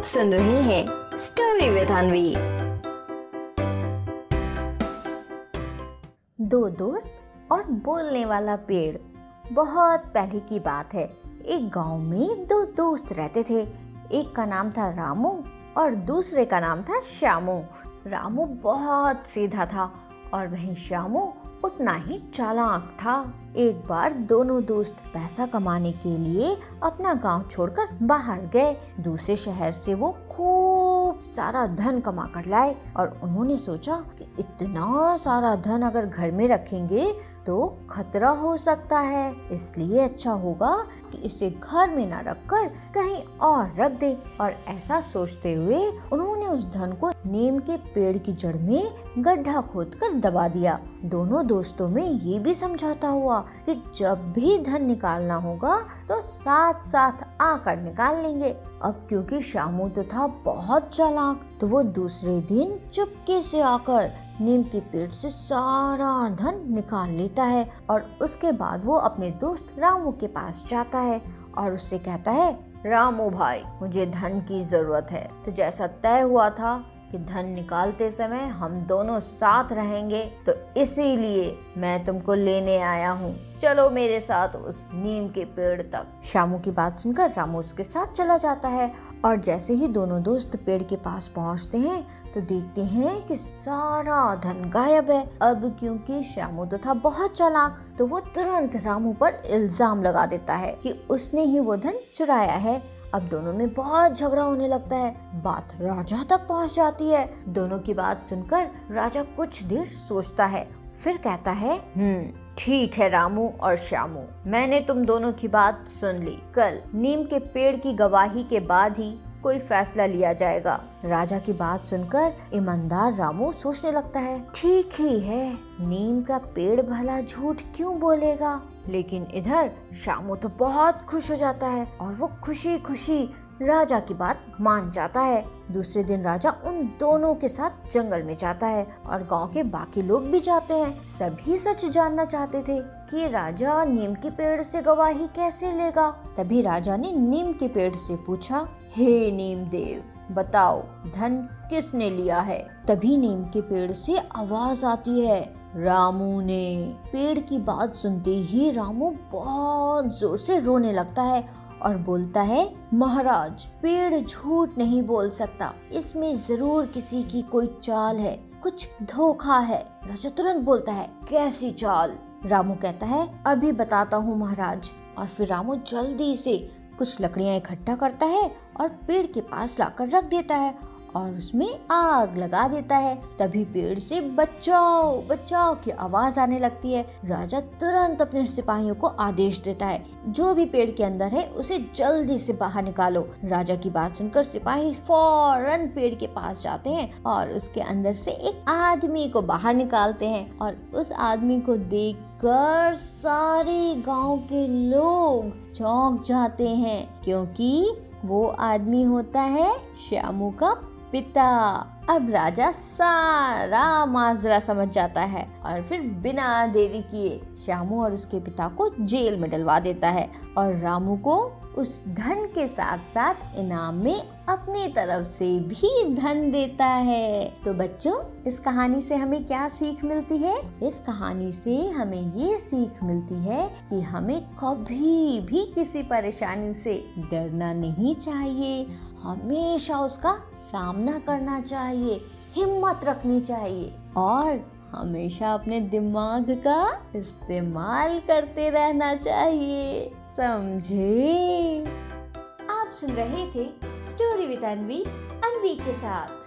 आप सुन रहे हैं स्टोरी विद अनवी दो दोस्त और बोलने वाला पेड़। बहुत पहले की बात है। एक गाँव में दो दोस्त रहते थे। एक का नाम था रामू और दूसरे का नाम था श्यामू। रामू बहुत सीधा था और वहीं श्यामू उतना ही चालाक था। एक बार दोनों दोस्त पैसा कमाने के लिए अपना गाँव छोड़कर बाहर गए। दूसरे शहर से वो खूब सारा धन कमा कर लाए और उन्होंने सोचा कि इतना सारा धन अगर घर में रखेंगे तो खतरा हो सकता है। इसलिए अच्छा होगा कि इसे घर में न रखकर कहीं और रख दे। और ऐसा सोचते हुए उन्होंने उस धन को नीम के पेड़ की जड़ में गड्ढा खोदकर दबा दिया। दोनों दोस्तों में ये भी समझौता हुआ कि जब भी धन निकालना होगा तो साथ साथ आकर निकाल लेंगे। अब क्योंकि शामू तो था बहुत चालाक तो वो दूसरे दिन चुपके से आकर नीम के पेड़ से सारा धन निकाल लेता है और उसके बाद वो अपने दोस्त रामू के पास जाता है और उससे कहता है, रामू भाई, मुझे धन की ज़रूरत है। तो जैसा तय हुआ था कि धन निकालते समय हम दोनों साथ रहेंगे तो इसीलिए मैं तुमको लेने आया हूँ। चलो मेरे साथ उस नीम के पेड़ तक। शामू की बात सुनकर रामू उसके साथ चला जाता है और जैसे ही दोनों दोस्त पेड़ के पास पहुँचते हैं तो देखते हैं कि सारा धन गायब है। अब क्योंकि श्यामू तो था बहुत चालाक तो वो तुरंत रामू पर इल्ज़ाम लगा देता है कि उसने ही वो धन चुराया है। अब दोनों में बहुत झगड़ा होने लगता है। बात राजा तक पहुँच जाती है। दोनों की बात सुनकर राजा कुछ देर सोचता है। फिर कहता है हम्म ठीक है रामू और श्यामू, मैंने तुम दोनों की बात सुन ली। कल नीम के पेड़ की गवाही के बाद ही कोई फैसला लिया जाएगा। राजा की बात सुनकर ईमानदार रामू सोचने लगता है, ठीक ही है, नीम का पेड़ भला झूठ क्यों बोलेगा? लेकिन इधर शामू तो बहुत खुश हो जाता है और वो खुशी खुशी राजा की बात मान जाता है। दूसरे दिन राजा उन दोनों के साथ जंगल में जाता है और गाँव के बाकी लोग भी जाते हैं। सभी सच जानना चाहते थे कि राजा नीम के पेड़ से गवाही कैसे लेगा। तभी राजा ने नीम के पेड़ से पूछा, हे नीम देव बताओ, धन किसने लिया है? तभी नीम के पेड़ से आवाज़ आती है, रामू ने। पेड़ की बात सुनते ही रामू बहुत ज़ोर से रोने लगता है और बोलता है, महाराज, पेड़ झूठ नहीं बोल सकता। इसमें ज़रूर किसी की कोई चाल है। कुछ धोखा है। राजा तुरंत बोलता है, कैसी चाल? रामू कहता है, अभी बताता हूँ महाराज। और फिर रामू जल्दी से कुछ लकड़ियाँ इकट्ठा करता है और पेड़ के पास लाकर रख देता है। और उसमें आग लगा देता है। तभी पेड़ से बचाओ बचाओ की आवाज़ आने लगती है। राजा तुरंत अपने सिपाहियों को आदेश देता है। जो भी पेड़ के अंदर है, उसे जल्दी से बाहर निकालो। राजा की बात सुनकर सिपाही फ़ौरन पेड़ के पास जाते हैं और उसके अंदर से एक आदमी को बाहर निकालते हैं। और उस आदमी को देख कर सारे गाँव के लोग चौंक जाते हैं, क्योंकि वो आदमी होता है श्यामू का पिता अब राजा सारा माजरा समझ जाता है और फिर बिना देरी किए श्यामू और उसके पिता को जेल में डलवा देता है और रामू को उस धन के साथ साथ इनाम में अपनी तरफ़ से भी धन देता है। तो बच्चों, इस कहानी से हमें क्या सीख मिलती है? इस कहानी से हमें ये सीख मिलती है कि हमें कभी भी किसी परेशानी से डरना नहीं चाहिए। हमेशा उसका सामना करना चाहिए हिम्मत रखनी चाहिए। और हमेशा अपने दिमाग का इस्तेमाल करते रहना चाहिए। समझे? आप सुन रहे थे स्टोरी विद अनवी अनवी के साथ।